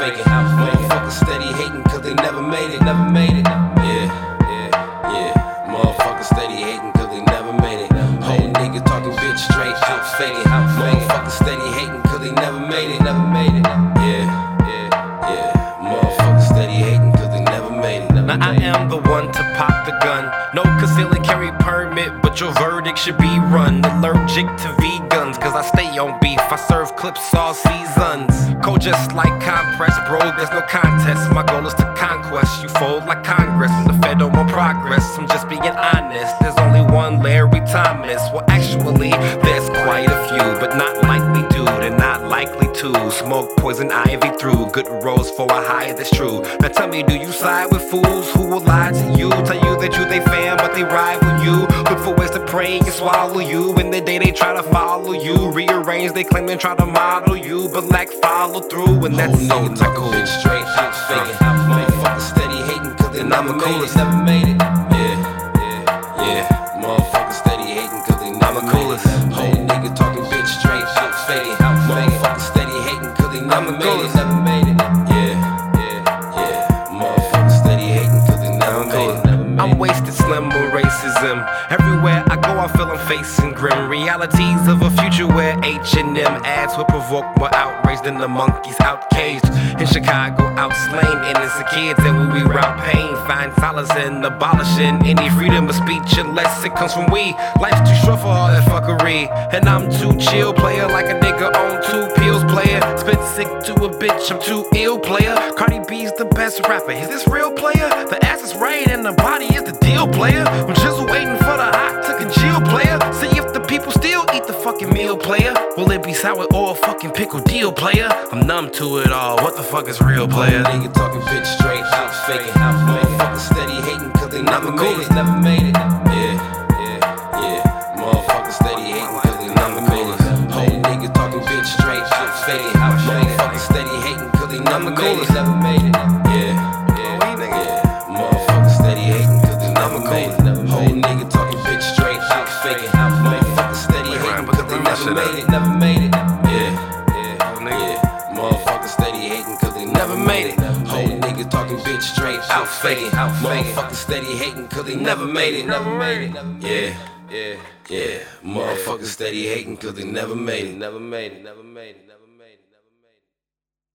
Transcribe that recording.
faking. Motherfuckers steady hating cause they never made it, never made it. Yeah, yeah, yeah. Motherfuckers steady hating cause they never made it. Whole nigga talking bitch straight out faking. Motherfuckers steady hating cause they never made it, never made it. Yeah, yeah, yeah. Motherfuckers steady hating cause they never made it. Now I am the one to pop but your verdict should be run. Allergic to vegans, cause I stay on beef. I serve clips all seasons. Cold just like compress, bro. There's no contest. My goal is to conquest. You fold like Congress. The Fed don't want progress. I'm just being honest. There's only one Larry Thomas. Well, actually, there's quite a few, but not likely to. Not likely to smoke poison ivy through good rose for a high that's true. Now tell me, do you side with fools who will lie to you? Tell you that you they fan, but they ride with pray and swallow you. In the day they try to follow you, rearrange they claim and try to model you, but lack follow through, and that's so Whole nigga not talking cool. bitch straight out faking. Motherfuckers steady hating cause they never made it, never made it. Yeah, yeah, yeah. Motherfuckers steady hating cause they never made it. Whole nigga talking bitch straight out faking. Everywhere I go, I feel I'm facing grim realities of a future where H&M ads will provoke more outrage than the monkeys out caged. In Chicago, out slain innocent kids, and we route pain, find solace in abolishing any freedom of speech unless it comes from we. Life's too short for all that fuckery, and I'm too chill, player, like a nigga on two player. Spit sick to a bitch, I'm too ill, player. Cardi B's the best rapper. Is this real, player? The ass is right and the body is the deal, player. I'm just waiting for the hot to congeal, player. See if the people still eat the fucking meal, player. Will it be sour or a fucking pickle deal, player? I'm numb to it all. What the fuck is real, player? Nigga talking bitch straight out faking. Motherfuckers steady hating cause they never made it, never made it. Motherfuckers steady hating cause they never made it, never made it. Yeah, yeah, yeah. Motherfuckers steady hating cause they never made it. Whole nigga talking bitch straight out faking. Motherfuckers steady hating cause they never made it, never made it. Yeah, yeah, yeah. Motherfuckers steady hating cause they never made it. Whole nigga talking bitch straight out faking. Motherfuckers steady hating cause they never made it, never made it. Yeah, yeah, yeah. Motherfuckers steady hating cause they never made it, never made it, never made it, never